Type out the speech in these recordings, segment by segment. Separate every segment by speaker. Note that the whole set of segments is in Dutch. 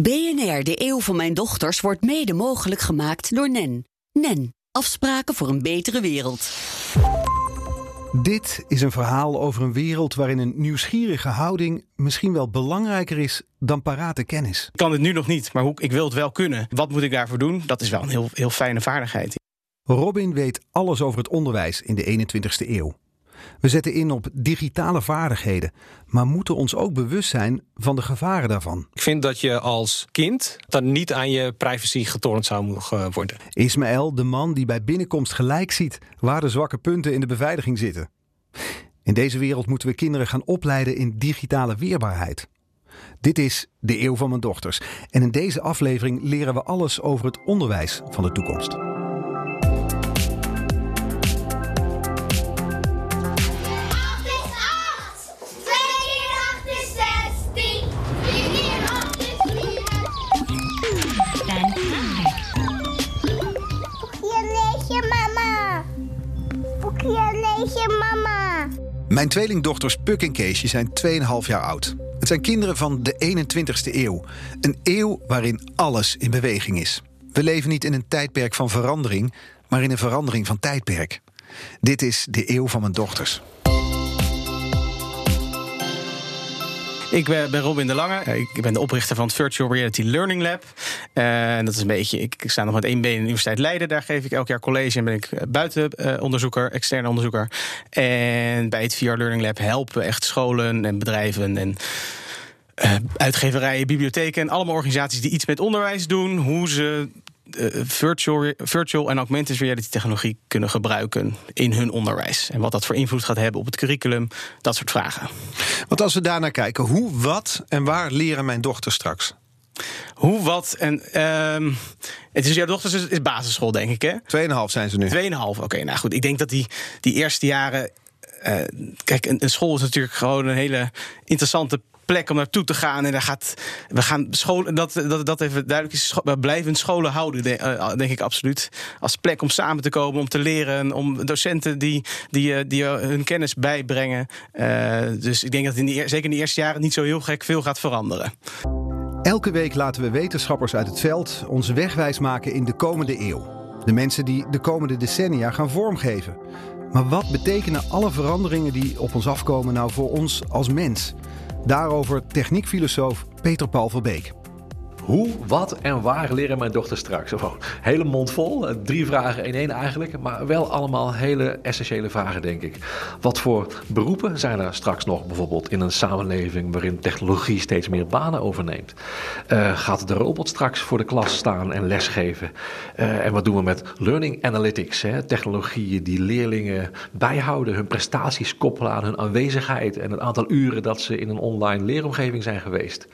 Speaker 1: BNR, de eeuw van mijn dochters, wordt mede mogelijk gemaakt door NEN. NEN, afspraken voor een betere wereld.
Speaker 2: Dit is een verhaal over een wereld waarin een nieuwsgierige houding misschien wel belangrijker is dan parate kennis.
Speaker 3: Ik kan het nu nog niet, maar hoe, ik wil het wel kunnen. Wat moet ik daarvoor doen? Dat is wel een heel, heel fijne vaardigheid.
Speaker 2: Robin weet alles over het onderwijs in de 21ste eeuw. We zetten in op digitale vaardigheden, maar moeten ons ook bewust zijn van de gevaren daarvan.
Speaker 4: Ik vind dat je als kind dan niet aan je privacy getornd zou mogen worden.
Speaker 2: Ismaël, de man die bij binnenkomst gelijk ziet waar de zwakke punten in de beveiliging zitten. In deze wereld moeten we kinderen gaan opleiden in digitale weerbaarheid. Dit is de eeuw van mijn dochters. En in deze aflevering leren we alles over het onderwijs van de toekomst. Mijn tweelingdochters Puk en Keesje zijn 2,5 jaar oud. Het zijn kinderen van de 21ste eeuw. Een eeuw waarin alles in beweging is. We leven niet in een tijdperk van verandering, maar in een verandering van tijdperk. Dit is de eeuw van mijn dochters.
Speaker 3: Ik ben ben Robin de Lange. Eh, Ik ben de oprichter van het Virtual Reality Learning Lab. Eh, En dat is een beetje. Ik, sta nog met één been in de Universiteit Leiden. Daar geef ik elk jaar college en ben ik eh, buitenonderzoeker, externe onderzoeker. En bij het VR Learning Lab helpen echt scholen en bedrijven en. uitgeverijen, bibliotheken en allemaal organisaties die iets met onderwijs doen, hoe ze virtual, virtual en augmented reality technologie kunnen gebruiken in hun onderwijs. En wat dat voor invloed gaat hebben op het curriculum, dat soort vragen.
Speaker 2: Want als we daarnaar kijken, hoe, wat en waar leren mijn dochters straks?
Speaker 3: Hoe, wat en. ehm het is jouw dochter is, is basisschool, denk ik, hè?
Speaker 2: 2,5 zijn ze nu.
Speaker 3: 2,5. Oké, nou goed. Ik denk dat die, die eerste jaren. eh, kijk, een, een school is natuurlijk gewoon een hele interessante plek om naartoe te gaan. En daar gaat. We gaan scholen. Dat, dat, dat even duidelijk is. We blijven scholen houden, de- eh, denk ik absoluut. Als plek om samen te komen, om te leren. Om docenten die, die, eh, die eh, hun kennis bijbrengen. Eh, dus ik denk dat in zeker in de eerste jaren niet zo heel gek veel gaat veranderen.
Speaker 2: Elke week laten we wetenschappers uit het veld ons wegwijs maken in de komende eeuw. De mensen die de komende decennia gaan vormgeven. Maar wat betekenen alle veranderingen die op ons afkomen nou voor ons als mens? Daarover techniekfilosoof Peter Paul Verbeek.
Speaker 5: Hoe, wat en waar leren mijn dochters straks? Gewoon hele mond vol, eh, drie vragen in één eigenlijk, maar wel allemaal hele essentiële vragen, denk ik. Wat voor beroepen zijn er straks nog, bijvoorbeeld in een samenleving waarin technologie steeds meer banen overneemt? Eh, gaat de robot straks voor de klas staan en lesgeven? Eh, en wat doen we met learning analytics? Hè? Technologieën die leerlingen bijhouden, hun prestaties koppelen aan hun aanwezigheid en het aantal uren dat ze in een online leeromgeving zijn geweest.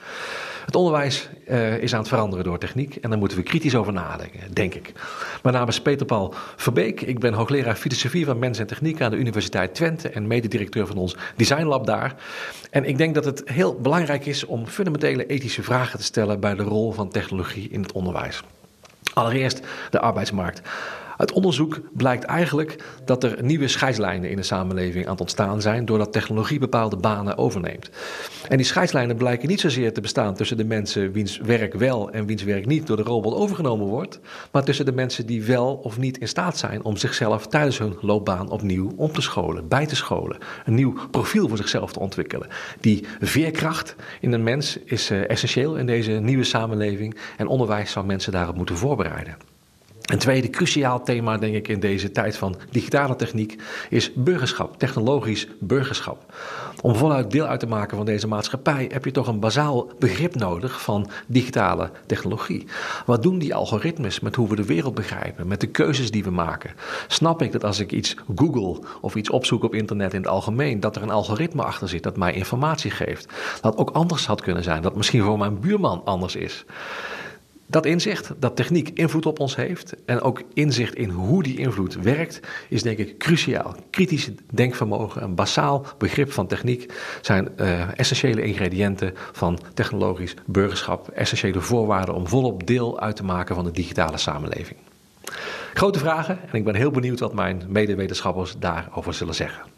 Speaker 5: Het onderwijs eh, is aan het veranderen door techniek en daar moeten we kritisch over nadenken, denk ik. Mijn naam is Peter Paul Verbeek. Ik ben hoogleraar filosofie van mens en techniek aan de Universiteit Twente en mededirecteur van ons designlab daar. En ik denk dat het heel belangrijk is om fundamentele ethische vragen te stellen bij de rol van technologie in het onderwijs. Allereerst de arbeidsmarkt. Uit onderzoek blijkt eigenlijk dat er nieuwe scheidslijnen in de samenleving aan het ontstaan zijn doordat technologie bepaalde banen overneemt. En die scheidslijnen blijken niet zozeer te bestaan tussen de mensen wiens werk wel en wiens werk niet door de robot overgenomen wordt, maar tussen de mensen die wel of niet in staat zijn om zichzelf tijdens hun loopbaan opnieuw om te scholen, bij te scholen, een nieuw profiel voor zichzelf te ontwikkelen. Die veerkracht in een mens is eh, essentieel in deze nieuwe samenleving en onderwijs zou mensen daarop moeten voorbereiden. Een tweede cruciaal thema, denk ik, in deze tijd van digitale techniek is burgerschap, technologisch burgerschap. Om voluit deel uit te maken van deze maatschappij heb je toch een bazaal begrip nodig van digitale technologie. Wat doen die algoritmes met hoe we de wereld begrijpen, met de keuzes die we maken? Snap ik dat als ik iets google of iets opzoek op internet in het algemeen, dat er een algoritme achter zit dat mij informatie geeft? Dat ook anders had kunnen zijn, dat misschien voor mijn buurman anders is. Dat inzicht, dat techniek invloed op ons heeft en ook inzicht in hoe die invloed werkt, is denk ik cruciaal. Kritisch denkvermogen, een basaal begrip van techniek zijn eh, essentiële ingrediënten van technologisch burgerschap, essentiële voorwaarden om volop deel uit te maken van de digitale samenleving. Grote vragen en ik ben heel benieuwd wat mijn medewetenschappers daarover zullen zeggen.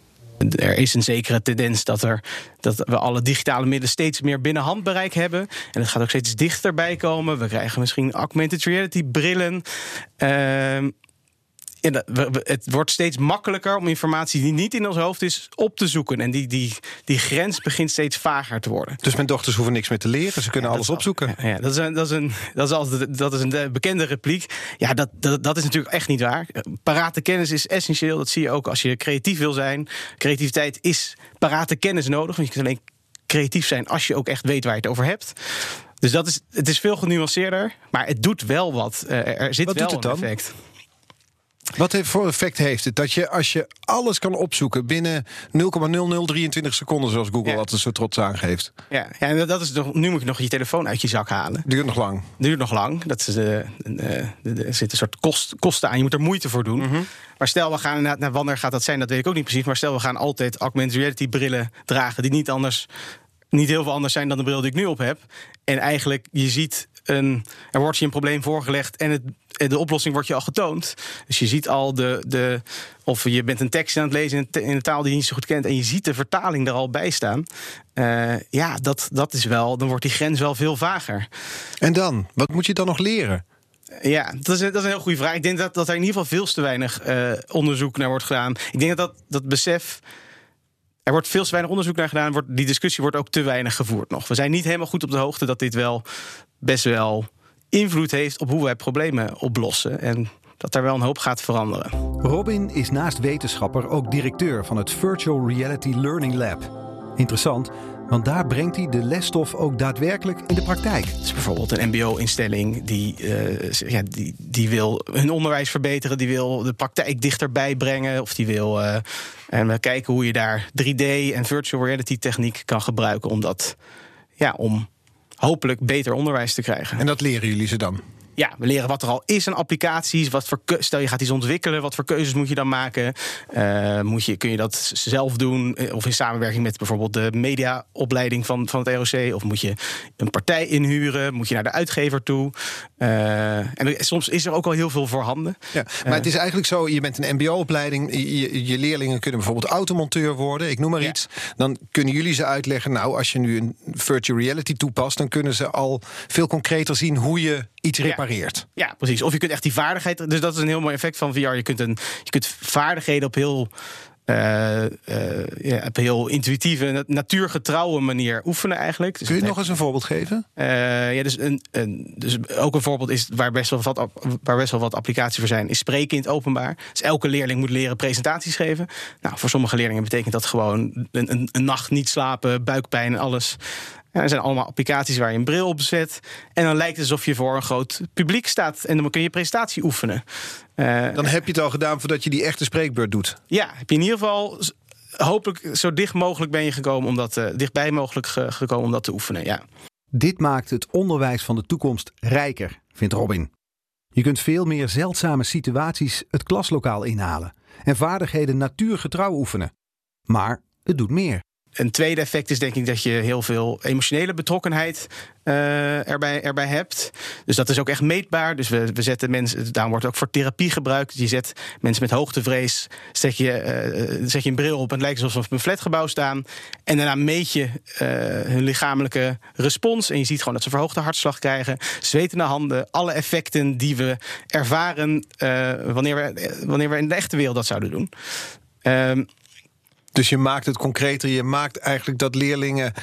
Speaker 3: Er is een zekere tendens dat, er, dat we alle digitale middelen steeds meer binnen handbereik hebben. En het gaat ook steeds dichterbij komen. We krijgen misschien augmented reality brillen. Ehm, ja, het wordt steeds makkelijker om informatie die niet in ons hoofd is op te zoeken. En die, die, die grens begint steeds vager te worden.
Speaker 2: Dus mijn dochters hoeven niks meer te leren. Ze kunnen
Speaker 3: Ja,
Speaker 2: alles opzoeken.
Speaker 3: Ja, dat is een, dat is een, dat is altijd, dat is een bekende repliek. Ja, dat, dat, dat is natuurlijk echt niet waar. Parate kennis is essentieel. Dat zie je ook als je creatief wil zijn. Creativiteit is parate kennis nodig. Want je kunt alleen creatief zijn als je ook echt weet waar je het over hebt. Dus dat is, het is veel genuanceerder. Maar het doet wel wat. Eh, er zit
Speaker 2: Wat
Speaker 3: wel
Speaker 2: doet het
Speaker 3: een
Speaker 2: dan?
Speaker 3: effect.
Speaker 2: Wat heeft voor effect heeft het? Dat je als je alles kan opzoeken binnen 0,0023 seconden, zoals Google
Speaker 3: Ja.
Speaker 2: altijd zo trots aangeeft.
Speaker 3: Ja, ja en dat is nog, nu moet je nog je telefoon uit je zak halen.
Speaker 2: Duurt nog lang.
Speaker 3: duurt nog lang. Dat is de, de, de- er zit een soort kost, kosten aan. Je moet er moeite voor doen.
Speaker 2: Mhm.
Speaker 3: Maar stel, we gaan inderdaad, nou, wanneer gaat dat zijn? Dat weet ik ook niet precies. Maar stel, we gaan altijd augmented reality brillen dragen die niet anders, niet heel veel anders zijn dan de bril die ik nu op heb. En eigenlijk, je ziet een, er wordt je een probleem voorgelegd en het, de oplossing wordt je al getoond. Dus je ziet al de, de of je bent een tekst aan het lezen in, een- taal die je niet zo goed kent en je ziet de vertaling er al bij staan. Eh, ja, dat, dat is wel, dan wordt die grens wel veel vager.
Speaker 2: En dan? Wat moet je dan nog leren?
Speaker 3: Ja, dat is, een- dat is een heel goede vraag. Ik denk dat, dat er in ieder geval veel te weinig eh, onderzoek naar wordt gedaan. Ik denk dat dat, dat besef. Er wordt veel te weinig onderzoek naar gedaan. Wordt, die discussie wordt ook te weinig gevoerd nog. We zijn niet helemaal goed op de hoogte dat dit wel best wel invloed heeft op hoe wij problemen oplossen. En dat daar wel een hoop gaat veranderen.
Speaker 2: Robin is naast wetenschapper ook directeur van het Virtual Reality Learning Lab. Interessant, want daar brengt hij de lesstof ook daadwerkelijk in de praktijk.
Speaker 3: Het is bijvoorbeeld een MBO-instelling die, eh, ja, die, die wil hun onderwijs verbeteren, die wil de praktijk dichterbij brengen. Of die wil. eh, en we kijken hoe je daar 3D en virtual reality techniek kan gebruiken om dat. Ja, om hopelijk beter onderwijs te krijgen.
Speaker 2: En dat leren jullie ze dan?
Speaker 3: Ja, we leren wat er al is aan applicaties. Wat voor stel je gaat iets ontwikkelen, wat voor keuzes moet je dan maken? Eh, moet je, kun je dat zelf doen? eh, Of in samenwerking met bijvoorbeeld de mediaopleiding van, van het ROC? Of moet je een partij inhuren? Moet je naar de uitgever toe? Eh, en soms is er ook al heel veel voorhanden.
Speaker 2: Ja, maar het is eigenlijk zo, je bent een mbo-opleiding, je, leerlingen kunnen bijvoorbeeld automonteur worden, ik noem maar
Speaker 3: Ja.
Speaker 2: iets. Dan kunnen jullie ze uitleggen, nou als je nu een virtual reality toepast, dan kunnen ze al veel concreter zien hoe je iets
Speaker 3: Ja.
Speaker 2: Repareert.
Speaker 3: Ja, precies. Of je kunt echt die vaardigheid. Dus dat is een heel mooi effect van VR. Je kunt, een, je kunt vaardigheden op heel. eh, eh, ja, op heel intuïtieve, nat- natuurgetrouwe manier oefenen eigenlijk. Dus
Speaker 2: Kun je nog eens een voorbeeld geven?
Speaker 3: Eh, ja, dus, een, een, dus ook een voorbeeld is waar best, wel wat, waar best wel wat applicaties voor zijn, is spreken in het openbaar. Dus elke leerling moet leren presentaties geven. Nou, voor sommige leerlingen betekent dat gewoon een, een, een nacht niet slapen, buikpijn en alles. Ja, er zijn allemaal applicaties waar je een bril op zet. En dan lijkt het alsof je voor een groot publiek staat. En dan kun je presentatie oefenen. Eh,
Speaker 2: Dan heb je het al gedaan voordat je die echte spreekbeurt doet.
Speaker 3: ja, heb je in ieder geval hopelijk zo dicht mogelijk ben je gekomen om dat, eh, dichtbij mogelijk ge- gekomen om dat te oefenen. Ja.
Speaker 2: Dit maakt het onderwijs van de toekomst rijker, vindt Robin. Je kunt veel meer zeldzame situaties het klaslokaal inhalen en vaardigheden natuurgetrouw oefenen. Maar het doet meer.
Speaker 3: Een tweede effect is denk ik dat je heel veel emotionele betrokkenheid eh, erbij, erbij hebt. Dus dat is ook echt meetbaar. Dus we, we zetten mensen, daarom wordt ook voor therapie gebruikt. Je zet mensen met hoogtevrees, zet je, eh, zet je een bril op en het lijkt alsof ze op een flatgebouw staan. En daarna meet je eh, hun lichamelijke respons. En je ziet gewoon dat ze verhoogde hartslag krijgen, zwetende handen, alle effecten die we ervaren wanneer, we, wanneer we in de echte wereld dat zouden doen. Ehm,
Speaker 2: Dus je maakt het concreter. Je maakt eigenlijk dat leerlingen,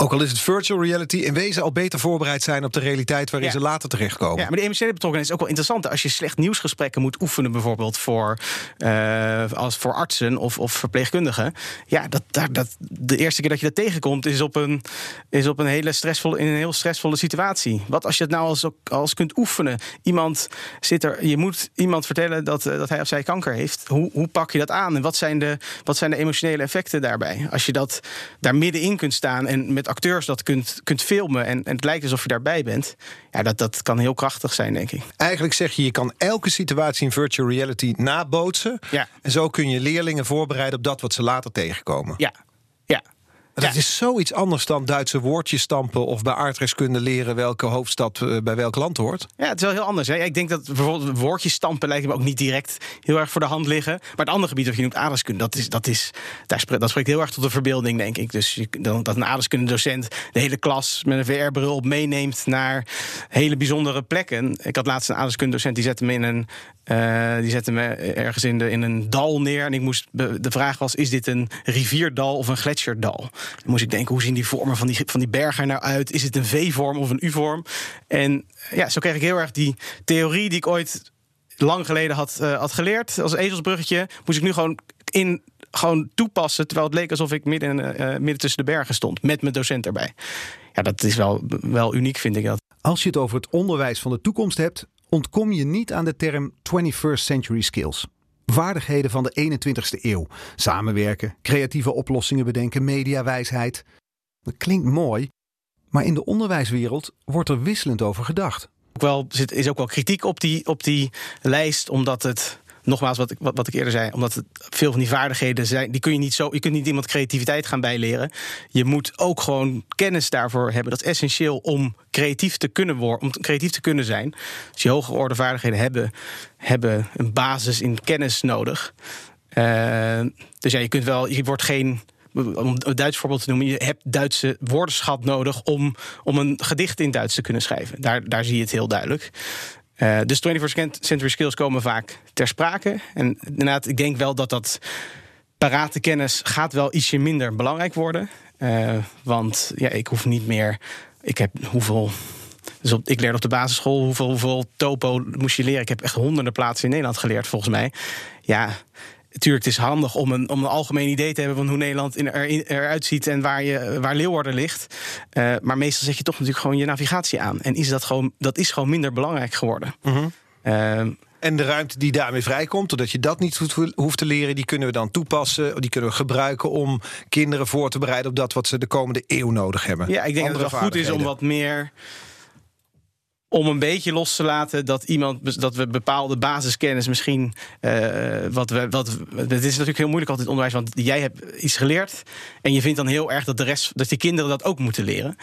Speaker 2: ook al is het virtual reality, in wezen al beter voorbereid zijn op de realiteit waarin
Speaker 3: Ja.
Speaker 2: ze later terechtkomen.
Speaker 3: Ja, maar die emotionele betrokkenheid is ook wel interessant. Als je slecht nieuwsgesprekken moet oefenen, bijvoorbeeld voor, eh, als voor artsen of, of verpleegkundigen. Ja, dat, dat, dat, de eerste keer dat je dat tegenkomt, is op een, is op een hele stressvolle, in een heel stressvolle situatie. Wat als je het nou als, als kunt oefenen? Iemand zit er, je moet iemand vertellen dat, eh, dat hij of zij kanker heeft. Hoe, hoe pak je dat aan? En wat zijn, de, wat zijn de emotionele effecten daarbij? Als je dat daar middenin kunt staan en met acteurs dat kunt, kunt filmen en, en het lijkt alsof je daarbij bent. Ja, dat, dat kan heel krachtig zijn, denk ik.
Speaker 2: Eigenlijk zeg je, je kan elke situatie in virtual reality nabootsen.
Speaker 3: Ja.
Speaker 2: En zo kun je leerlingen voorbereiden op dat wat ze later tegenkomen.
Speaker 3: Ja, ja.
Speaker 2: Dat is zoiets anders dan Duitse woordjes stampen of bij aardrijkskunde leren welke hoofdstad eh, bij welk land hoort.
Speaker 3: Ja, het is wel heel anders. Hè? Ik denk dat bijvoorbeeld woordjes stampen lijkt me ook niet direct heel erg voor de hand liggen. Maar het andere gebied dat je noemt aardrijkskunde, dat, is, dat, is, daar spreekt, dat spreekt heel erg tot de verbeelding, denk ik. Dus je, dan, dat een aardrijkskundedocent de hele klas met een VR-bril op meeneemt naar hele bijzondere plekken. Ik had laatst een aardrijkskundedocent die zette me in een eh, die zette me ergens in, de, in een dal neer. En ik moest, de vraag was: is dit een rivierdal of een gletsjerdal? Moest ik denken: hoe zien die vormen van die, van die bergen er nou uit? Is het een V-vorm of een U-vorm? En ja, zo kreeg ik heel erg die theorie die ik ooit lang geleden had, eh, had geleerd als ezelsbruggetje. Moest ik nu gewoon in. Gewoon toepassen, terwijl het leek alsof ik midden, eh, midden tussen de bergen stond. Met mijn docent erbij. Ja, dat is wel, wel uniek, vind ik dat.
Speaker 2: Als je het over het onderwijs van de toekomst hebt, ontkom je niet aan de term 21st century skills. Vaardigheden van de 21ste eeuw. Samenwerken, creatieve oplossingen bedenken, mediawijsheid. Dat klinkt mooi, maar in de onderwijswereld wordt er wisselend over gedacht.
Speaker 3: ook wel, zit, is ook wel kritiek op die, op die lijst, omdat het. Nogmaals, wat ik, wat, ik eerder zei, omdat het veel van die vaardigheden zijn, die kun je niet zo. Je kunt niet iemand creativiteit gaan bijleren. Je moet ook gewoon kennis daarvoor hebben. Dat is essentieel om creatief te kunnen worden, om creatief te kunnen zijn. Dus je hogere orde vaardigheden hebben, hebben een basis in kennis nodig. Eh, dus ja, je kunt wel, je wordt geen. Om een Duits voorbeeld te noemen, je hebt Duitse woordenschat nodig om, om een gedicht in Duits te kunnen schrijven. Daar, daar zie je het heel duidelijk. Eh, dus 21st century skills komen vaak ter sprake. En inderdaad, ik denk wel dat dat parate kennis gaat wel ietsje minder belangrijk worden. Eh, want ja, ik hoef niet meer. Ik heb hoeveel. Dus op, ik leerde op de basisschool hoeveel, hoeveel topo moest je leren. Ik heb echt honderden plaatsen in Nederland geleerd, volgens mij. Ja, natuurlijk, het is handig om een, om een algemeen idee te hebben van hoe Nederland in, er, eruit ziet en waar, je, waar Leeuwarden ligt. Eh, maar meestal zet je toch natuurlijk gewoon je navigatie aan. En is dat, gewoon, dat is gewoon minder belangrijk geworden. Eh,
Speaker 2: En de ruimte die daarmee vrijkomt, doordat je dat niet hoeft- te leren, die kunnen we dan toepassen. Die kunnen we gebruiken om kinderen voor te bereiden op dat wat ze de komende eeuw nodig hebben.
Speaker 3: Ja, ik denk
Speaker 2: Andere
Speaker 3: dat het wel goed is om wat meer. Om een beetje los te laten dat iemand dat we bepaalde basiskennis misschien. eh, wat we, wat, het is natuurlijk heel moeilijk altijd onderwijs, want jij hebt iets geleerd. En je vindt dan heel erg dat de rest, dat de kinderen dat ook moeten leren.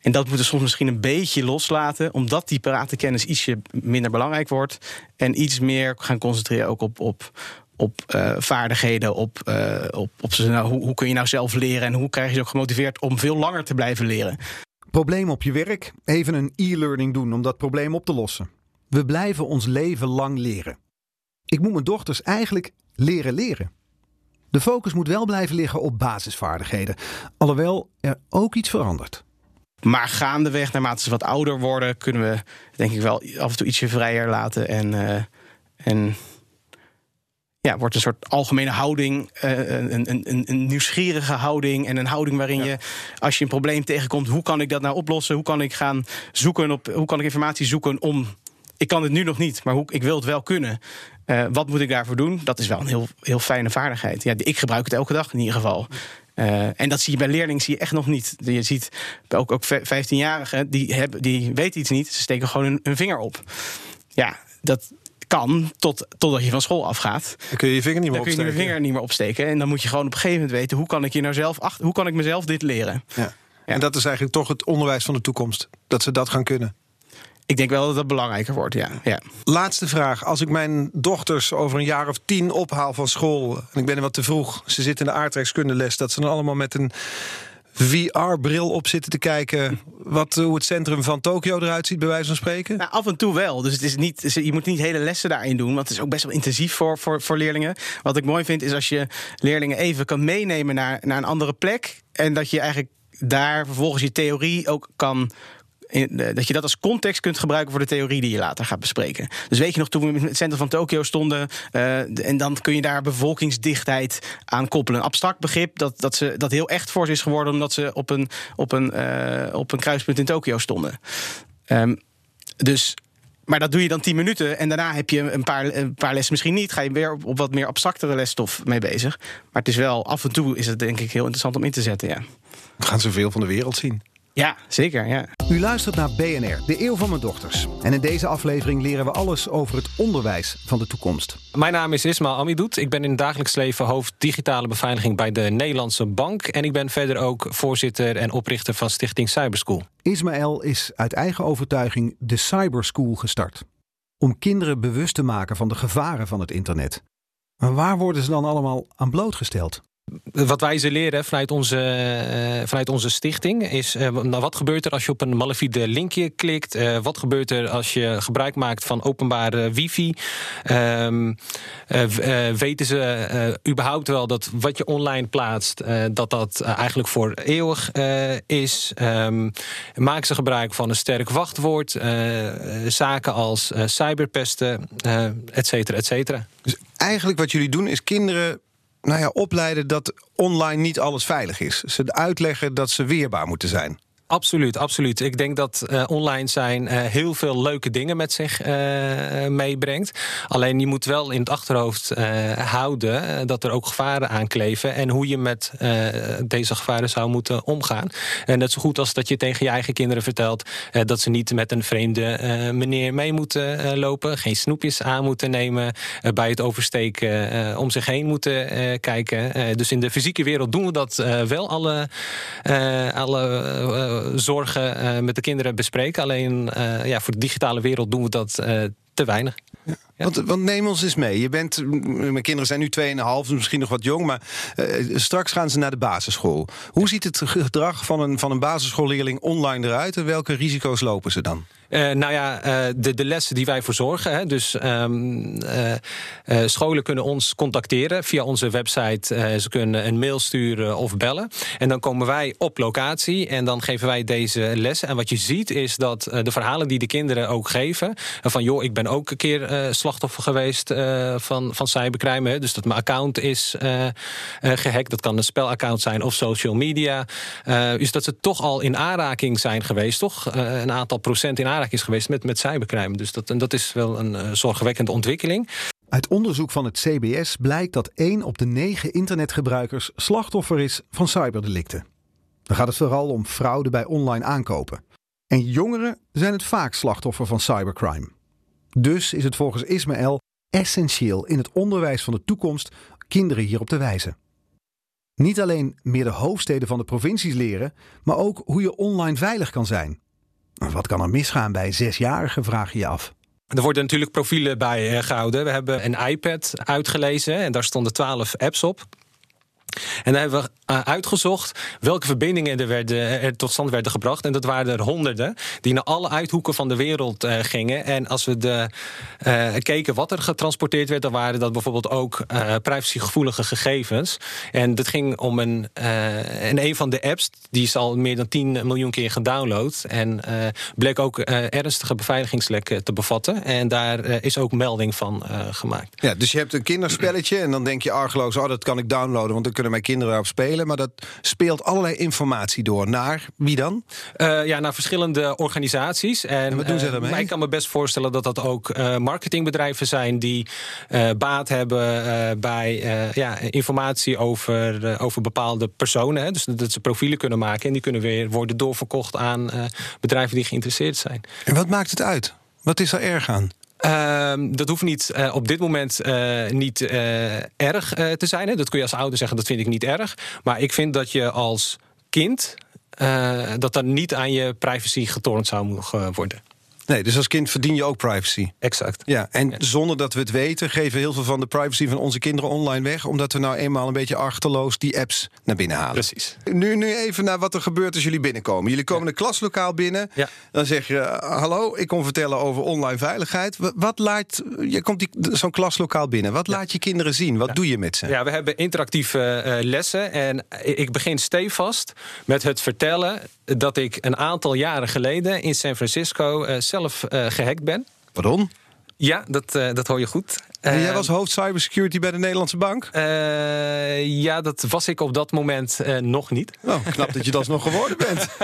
Speaker 3: En dat moeten soms misschien een beetje loslaten, omdat die parate kennis ietsje minder belangrijk wordt. En iets meer gaan concentreren ook op. op op eh, vaardigheden, op, eh, op, op hoe, hoe kun je nou zelf leren en hoe krijg je ze ook gemotiveerd om veel langer te blijven leren.
Speaker 2: Probleem op je werk, even een e-learning doen om dat probleem op te lossen. We blijven ons leven lang leren. Ik moet mijn dochters eigenlijk leren leren. De focus moet wel blijven liggen op basisvaardigheden, alhoewel er ook iets verandert.
Speaker 3: Maar gaandeweg, naarmate ze wat ouder worden, kunnen we denk ik wel af en toe ietsje vrijer laten. En, eh, en ja, wordt een soort algemene houding, eh, een, een, een, een nieuwsgierige houding. En een houding waarin je, als je een probleem tegenkomt, hoe kan ik dat nou oplossen? Hoe kan ik gaan zoeken op, hoe kan ik informatie zoeken om. Ik kan het nu nog niet, maar hoe, ik wil het wel kunnen. Eh, wat moet ik daarvoor doen? Dat is wel een heel, heel fijne vaardigheid. Ja, ik gebruik het elke dag in ieder geval. Eh, en dat zie je bij leerlingen zie je echt nog niet. Je ziet ook, ook 15-jarigen, die, hebben, die weten iets niet. Ze steken gewoon hun, hun vinger op. Ja, dat kan tot, totdat je van school afgaat.
Speaker 2: Dan kun je je vinger niet meer
Speaker 3: Dan kun je je
Speaker 2: opsteken.
Speaker 3: vinger niet meer opsteken. En dan moet je gewoon op een gegeven moment weten... hoe kan ik, hier nou zelf, ach, hoe kan ik mezelf dit leren?
Speaker 2: Ja. En dat is eigenlijk toch het onderwijs van de toekomst. Dat ze dat gaan kunnen.
Speaker 3: Ik denk wel dat dat belangrijker wordt, ja. ja.
Speaker 2: Laatste vraag. Als ik mijn dochters over een jaar of tien ophaal van school... en ik ben er wat te vroeg, ze zitten in de aardrijkskundeles... dat ze dan allemaal met een VR-bril op zitten te kijken... Wat, hoe het centrum van Tokio eruit ziet, bij wijze van spreken?
Speaker 3: Nou, af en toe wel. Dus het is niet, je moet niet hele lessen daarin doen. Want het is ook best wel intensief voor, voor, voor leerlingen. Wat ik mooi vind, is als je leerlingen even kan meenemen naar, naar een andere plek. En dat je eigenlijk daar vervolgens je theorie ook kan. Eh, dat je dat als context kunt gebruiken voor de theorie die je later gaat bespreken. Dus weet je nog, toen we in het centrum van Tokio stonden. eh, en dan kun je daar bevolkingsdichtheid aan koppelen. Een abstract begrip dat, dat, ze, dat heel echt voor ze is geworden. omdat ze op een, op een, eh, op een kruispunt in Tokio stonden. Ehm, dus, maar dat doe je dan 10 minuten en daarna heb je een paar, een paar lessen misschien niet. Ga je weer op, op wat meer abstractere lesstof mee bezig. Maar het is wel, af en toe is het denk ik heel interessant om in te zetten, ja.
Speaker 2: We gaan zoveel van de wereld zien.
Speaker 3: Ja, zeker, ja.
Speaker 2: U luistert naar BNR, de eeuw van mijn dochters. En in deze aflevering leren we alles over het onderwijs van de toekomst.
Speaker 4: Mijn naam is Ismail Amidoet. Ik ben in het dagelijks leven hoofd digitale beveiliging bij de Nederlandse Bank. En ik ben verder ook voorzitter en oprichter van Stichting Cyberschool.
Speaker 2: Ismaël is uit eigen overtuiging de Cyberschool gestart. Om kinderen bewust te maken van de gevaren van het internet. Maar waar worden ze dan allemaal aan blootgesteld?
Speaker 4: Wat wij ze leren vanuit onze, eh, vanuit onze stichting is... eh, nou, wat gebeurt er als je op een malafide linkje klikt? Eh, wat gebeurt er als je gebruik maakt van openbare wifi? Ehm, eh, eh, weten ze überhaupt wel dat wat je online plaatst... dat dat eigenlijk voor eeuwig is? Ehm, maken ze gebruik van een sterk wachtwoord? zaken als cyberpesten, et cetera, et cetera.
Speaker 2: Dus eigenlijk wat jullie doen is kinderen nou ja, opleiden dat online niet alles veilig is. Ze uitleggen dat ze weerbaar moeten zijn.
Speaker 4: Absoluut, absoluut. Ik denk dat eh, online zijn eh, heel veel leuke dingen met zich eh, meebrengt. Alleen je moet wel in het achterhoofd houden dat er ook gevaren aankleven. En hoe je met deze gevaren zou moeten omgaan. En net zo goed als dat je tegen je eigen kinderen vertelt dat ze niet met een vreemde meneer mee moeten lopen. Geen snoepjes aan moeten nemen. bij het oversteken om zich heen moeten kijken. Dus in de fysieke wereld doen we dat wel alle, alle zorgen eh, met de kinderen bespreken. Alleen eh, ja, voor de digitale wereld doen we dat eh, te weinig.
Speaker 2: Want, want neem ons eens mee. Je bent, mijn kinderen zijn nu 2,5, dus misschien nog wat jong, maar eh, straks gaan ze naar de basisschool. Hoe ziet het gedrag van een, van een basisschoolleerling online eruit en welke risico's lopen ze dan?
Speaker 4: Eh, nou ja, eh, de, de lessen die wij verzorgen. Hè, dus ehm, eh, eh, scholen kunnen ons contacteren via onze website. Eh, ze kunnen een mail sturen of bellen. En dan komen wij op locatie en dan geven wij deze lessen. En wat je ziet is dat eh, de verhalen die de kinderen ook geven. eh, van joh, ik ben ook een keer eh, slachtoffer geweest eh, van, van cybercrime. Dus dat mijn account is eh, eh, gehackt. Dat kan een spelaccount zijn of social media. Dus dat ze toch al in aanraking zijn geweest. Toch een aantal procent in aanraking is geweest met, met cybercrime. Dus dat, en dat is wel een zorgwekkende ontwikkeling.
Speaker 2: Uit onderzoek van het CBS blijkt dat 1 op de 9 internetgebruikers slachtoffer is van cyberdelicten. Dan gaat het vooral om fraude bij online aankopen. En jongeren zijn het vaak slachtoffer van cybercrime. Dus is het volgens Ismaël essentieel in het onderwijs van de toekomst kinderen hierop te wijzen. Niet alleen meer de hoofdsteden van de provincies leren, maar ook hoe je online veilig kan zijn. Wat kan er misgaan bij zesjarigen, vraag je je af.
Speaker 4: Er worden natuurlijk profielen bij eh, gehouden. We hebben een iPad uitgelezen en daar stonden 12 apps op. En daar hebben we eh, uitgezocht welke verbindingen er, werden, er tot stand werden gebracht. En dat waren er honderden, die naar alle uithoeken van de wereld eh, gingen. En als we de, eh, keken wat er getransporteerd werd, dan waren dat bijvoorbeeld ook eh, privacygevoelige gegevens. En dat ging om een. eh, en een van de apps, die is al meer dan 10 miljoen keer gedownload. En eh, bleek ook eh, ernstige beveiligingslekken te bevatten. En daar eh, is ook melding van eh, gemaakt.
Speaker 2: Ja, dus je hebt een kinderspelletje en dan denk je argeloos, oh dat kan ik downloaden, want dan mijn kinderen daarop spelen. Maar dat speelt allerlei informatie door. Naar wie dan?
Speaker 4: Eh, ja, naar verschillende organisaties. En,
Speaker 2: wat doen ze
Speaker 4: eh,
Speaker 2: daarmee?
Speaker 4: ik kan me best voorstellen dat dat ook eh, marketingbedrijven zijn die baat hebben bij ja, informatie over, over bepaalde personen. Hè. Dus dat ze profielen kunnen maken en die kunnen weer worden doorverkocht aan bedrijven die geïnteresseerd zijn.
Speaker 2: En wat maakt het uit? Wat is er erg aan?
Speaker 4: Ehm, dat hoeft niet eh, op dit moment eh, niet eh, erg te zijn. Hè. Dat kun je als ouder zeggen, dat vind ik niet erg. Maar ik vind dat je als kind... dat er niet aan je privacy getornd zou mogen worden.
Speaker 2: Nee, dus als kind verdien je ook privacy.
Speaker 4: Exact.
Speaker 2: Ja, en zonder dat we het weten, geven we heel veel van de privacy van onze kinderen online weg. Omdat we nou eenmaal een beetje achterloos die apps naar binnen halen.
Speaker 4: Precies.
Speaker 2: Nu, nu even naar wat er gebeurt als jullie binnenkomen. Jullie komen een klaslokaal binnen.
Speaker 4: Ja.
Speaker 2: Dan zeg je: eh, Hallo, ik kom vertellen over online veiligheid. Wa- Wat laat. Je komt die- zo'n klaslokaal binnen. Wat laat je kinderen zien? Wat doe je met ze?
Speaker 4: Ja, we hebben interactieve eh, lessen. En ik begin stevast met het vertellen dat ik een aantal jaren geleden in San Francisco eh, zelf eh, gehackt ben.
Speaker 2: Pardon?
Speaker 4: Ja, dat, eh, dat hoor je goed.
Speaker 2: En jij was hoofd cybersecurity bij de Nederlandse Bank?
Speaker 4: ja, dat was ik op dat moment nog niet.
Speaker 2: Oh, knap dat je dat nog geworden bent.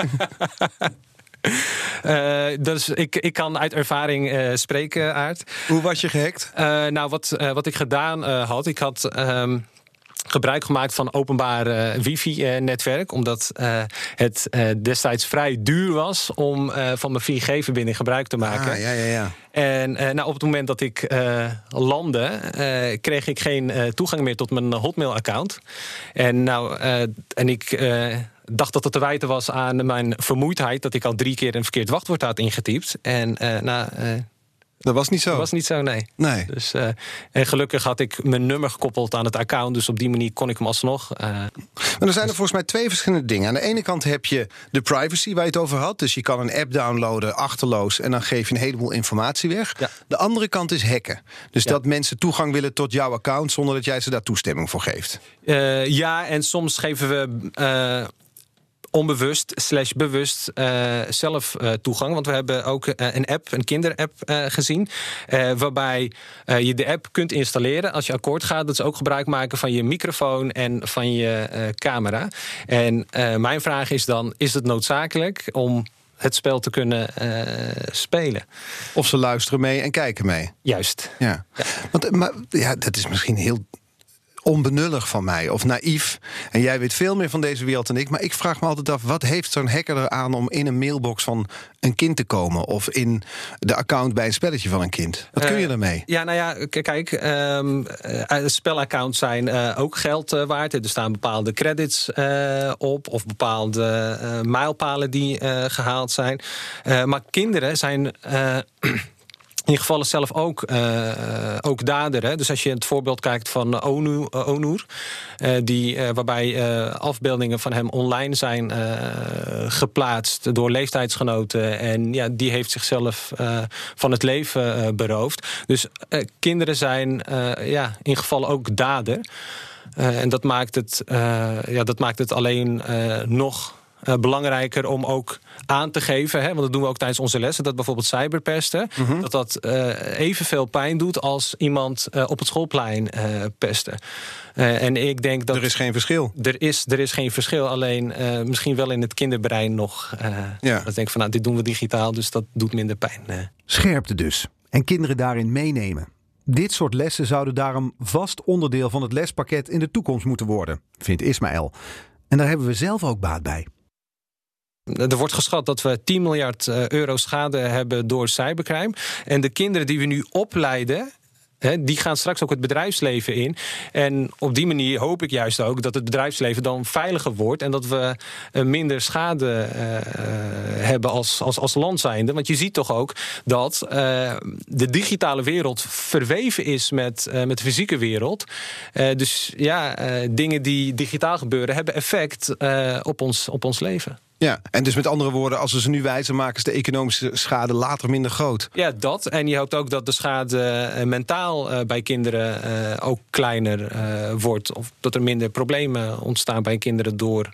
Speaker 4: Dus ik, ik kan uit ervaring spreken, Aard.
Speaker 2: Hoe was je gehackt?
Speaker 4: Eh, nou, wat, wat ik gedaan had, ik had. ehm, gebruik gemaakt van openbare wifi-netwerk. Omdat eh, het eh, destijds vrij duur was om eh, van mijn 4G-verbinding gebruik te maken.
Speaker 2: Ah, ja, ja, ja.
Speaker 4: En eh, nou, op het moment dat ik eh, landde, eh, kreeg ik geen eh, toegang meer tot mijn Hotmail-account. En, nou, eh, en ik eh, dacht dat het te wijten was aan mijn vermoeidheid... dat ik al drie keer een verkeerd wachtwoord had ingetypt. En uh, uh,
Speaker 2: Dat was niet zo.
Speaker 4: dat was niet zo, nee.
Speaker 2: Nee.
Speaker 4: Dus, uh, en gelukkig had ik mijn nummer gekoppeld aan het account. Dus op die manier kon ik hem alsnog. Uh,
Speaker 2: maar er zijn er volgens mij twee verschillende dingen. Aan de ene kant heb je de privacy waar je het over had. Dus je kan een app downloaden achterloos en dan geef je een heleboel informatie weg.
Speaker 4: Ja.
Speaker 2: De andere kant is hacken. Dus
Speaker 4: Ja.
Speaker 2: dat mensen toegang willen tot jouw account zonder dat jij ze daar toestemming voor geeft.
Speaker 4: Uh, ja, en soms geven we onbewust slash bewust uh, zelf uh, toegang. Want we hebben ook uh, een app, een kinderapp gezien. waarbij je de app kunt installeren als je akkoord gaat. Dat is ook gebruik maken van je microfoon en van je camera. En mijn vraag is dan, is het noodzakelijk om het spel te kunnen spelen?
Speaker 2: Of ze luisteren mee en kijken mee.
Speaker 4: Juist.
Speaker 2: Ja. ja. Want, maar ja, dat is misschien heel onbenullig van mij of naïef. En jij weet veel meer van deze wereld dan ik. Maar ik vraag me altijd af, wat heeft zo'n hacker eraan om in een mailbox van een kind te komen? Of in de account bij een spelletje van een kind? Wat kun je daarmee?
Speaker 4: Uh, ja, nou ja, kijk, um, spelaccounts zijn uh, ook geld uh, waard. Er staan bepaalde credits op of bepaalde mijlpalen die gehaald zijn. Maar kinderen zijn. In ieder geval zelf ook, uh, ook dader. Hè? Dus als je het voorbeeld kijkt van Onur, uh, Onur, die, waarbij afbeeldingen van hem online zijn geplaatst door leeftijdsgenoten. En ja, die heeft zichzelf van het leven beroofd. Dus kinderen zijn ja, in geval ook dader. en dat maakt, het, ja, dat maakt het alleen nog uh, belangrijker om ook aan te geven, hè, want dat doen we ook tijdens onze lessen, dat bijvoorbeeld cyberpesten, mm -hmm. dat dat uh, evenveel pijn doet als iemand uh, op het schoolplein pesten. en ik denk dat.
Speaker 2: Er is geen verschil.
Speaker 4: Er is, er is geen verschil, alleen misschien wel in het kinderbrein nog. ja. Dat denk ik van, nou, dit doen we digitaal, dus dat doet minder pijn.
Speaker 2: Scherpte dus. En kinderen daarin meenemen. Dit soort lessen zouden daarom vast onderdeel van het lespakket in de toekomst moeten worden, vindt Ismaël. En daar hebben we zelf ook baat bij.
Speaker 4: Er wordt geschat dat we 10 miljard euro schade hebben door cybercrime. En de kinderen die we nu opleiden. Die gaan straks ook het bedrijfsleven in. En op die manier hoop ik juist ook dat het bedrijfsleven dan veiliger wordt. En dat we minder schade uh, hebben als, als, als land zijnde. Want je ziet toch ook dat de digitale wereld verweven is met, met de fysieke wereld. dus ja, dingen die digitaal gebeuren hebben effect op, ons, op ons leven.
Speaker 2: Ja, en dus met andere woorden, als we ze nu wijzen, maken is de economische schade later minder groot.
Speaker 4: Ja, dat. En je hoopt ook dat de schade uh, mentaal uh, bij kinderen uh, ook kleiner wordt. Of dat er minder problemen ontstaan bij kinderen door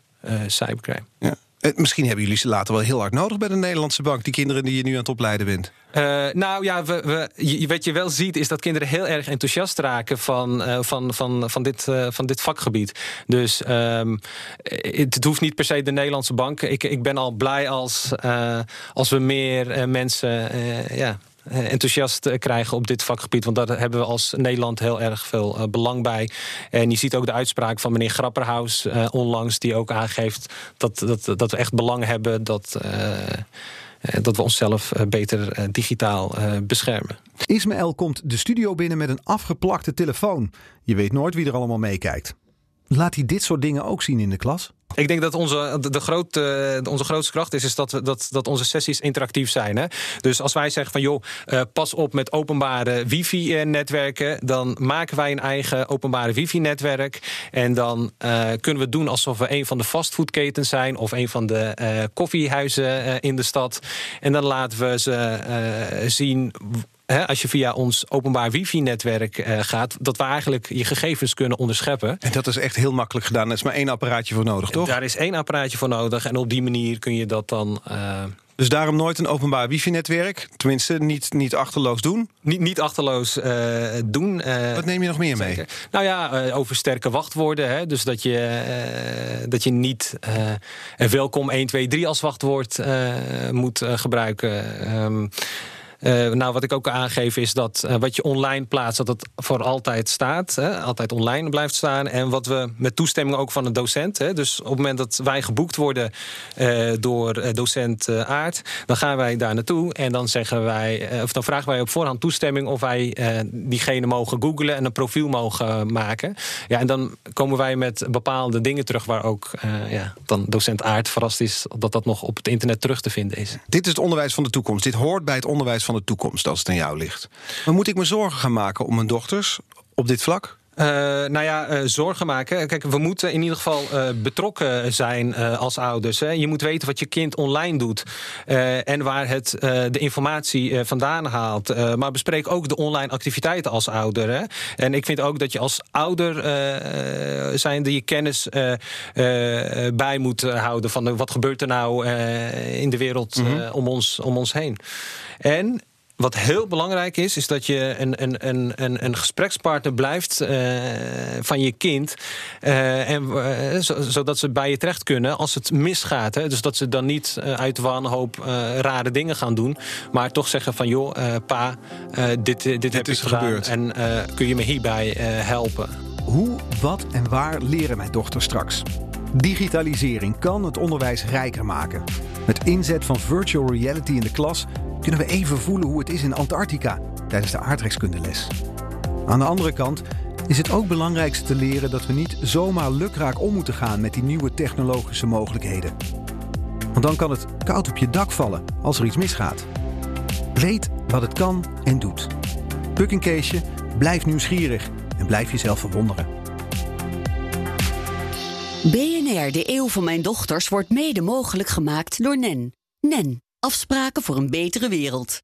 Speaker 4: cybercrime.
Speaker 2: Ja. Misschien hebben jullie ze later wel heel hard nodig bij de Nederlandse bank, die kinderen die je nu aan het opleiden bent.
Speaker 4: Uh, nou ja, we, we, je, wat je wel ziet is dat kinderen heel erg enthousiast raken van, uh, van, van, van, dit, van dit vakgebied. Dus het, het, hoeft niet per se de Nederlandse bank. Ik, ik ben al blij als, als we meer mensen ja, enthousiast krijgen op dit vakgebied. Want daar hebben we als Nederland heel erg veel uh, belang bij. En je ziet ook de uitspraak van meneer Grapperhaus onlangs... die ook aangeeft dat, dat, dat we echt belang hebben... dat, dat we onszelf beter digitaal beschermen.
Speaker 2: Ismaël komt de studio binnen met een afgeplakte telefoon. Je weet nooit wie er allemaal meekijkt. Laat hij dit soort dingen ook zien in de klas?
Speaker 4: Ik denk dat onze, de, grote, onze grootste kracht is, is dat, dat, dat onze sessies interactief zijn. Hè? Dus als wij zeggen van joh, uh, pas op met openbare wifi-netwerken, dan maken wij een eigen openbare wifi-netwerk. En dan uh, kunnen we doen alsof we een van de fastfoodketens zijn of een van de uh, koffiehuizen in de stad. En dan laten we ze zien He, als je via ons openbaar wifi-netwerk uh, gaat, dat we eigenlijk je gegevens kunnen onderscheppen.
Speaker 2: En dat is echt heel makkelijk gedaan. Er is maar één apparaatje voor nodig, toch?
Speaker 4: Daar is één apparaatje voor nodig. En op die manier kun je dat dan. Uh,
Speaker 2: dus daarom nooit een openbaar wifi-netwerk? Tenminste, niet, niet achterloos doen?
Speaker 4: Niet, niet achterloos uh, doen.
Speaker 2: Wat neem je nog meer
Speaker 4: zeker.
Speaker 2: mee?
Speaker 4: Nou ja, over sterke wachtwoorden. Hè? Dus dat je, dat je niet welkom 1, 2, 3 als wachtwoord moet gebruiken. Um, Eh, nou, wat ik ook aangeef is dat eh, wat je online plaatst, dat het voor altijd staat. Hè, altijd online blijft staan. En wat we met toestemming ook van een docent. Hè, dus op het moment dat wij geboekt worden eh, door docent Aard, dan gaan wij daar naartoe. En dan zeggen wij, of dan vragen wij op voorhand toestemming of wij diegene mogen googlen en een profiel mogen maken. Ja, en dan komen wij met bepaalde dingen terug waar ook ja, dan docent Aard verrast is dat dat nog op het internet terug te vinden is.
Speaker 2: Dit is het onderwijs van de toekomst. Dit hoort bij het onderwijs van de toekomst als het aan jou ligt. Maar moet ik me zorgen gaan maken om mijn dochters op dit vlak?
Speaker 4: Uh, nou ja, uh, zorgen maken. Kijk, we moeten in ieder geval uh, betrokken zijn als ouders. Hè. Je moet weten wat je kind online doet en waar het de informatie vandaan haalt. maar bespreek ook de online activiteiten als ouder. Hè. En ik vind ook dat je als ouder zijnde je kennis bij moet houden van wat gebeurt er nou in de wereld mm -hmm. om, ons, om ons heen. En wat heel belangrijk is, is dat je een, een, een, een gesprekspartner blijft uh, van je kind. Uh, en, uh, zodat ze bij je terecht kunnen als het misgaat. Hè? Dus dat ze dan niet uit wanhoop rare dingen gaan doen. Maar toch zeggen van joh, pa, dit, dit, dit, heb
Speaker 2: is
Speaker 4: ik gedaan.
Speaker 2: gebeurd.
Speaker 4: En kun je me hierbij helpen?
Speaker 2: Hoe, wat en waar leren mijn dochters straks? Digitalisering kan het onderwijs rijker maken. Met inzet van virtual reality in de klas kunnen we even voelen hoe het is in Antarctica tijdens de aardrijkskundeles. Aan de andere kant is het ook belangrijk te leren dat we niet zomaar lukraak om moeten gaan met die nieuwe technologische mogelijkheden. Want dan kan het koud op je dak vallen als er iets misgaat. Weet wat het kan en doet. Puk een Keesje, blijf nieuwsgierig en blijf jezelf verwonderen.
Speaker 1: BNR, de eeuw van mijn dochters, wordt mede mogelijk gemaakt door NEN. NEN, afspraken voor een betere wereld.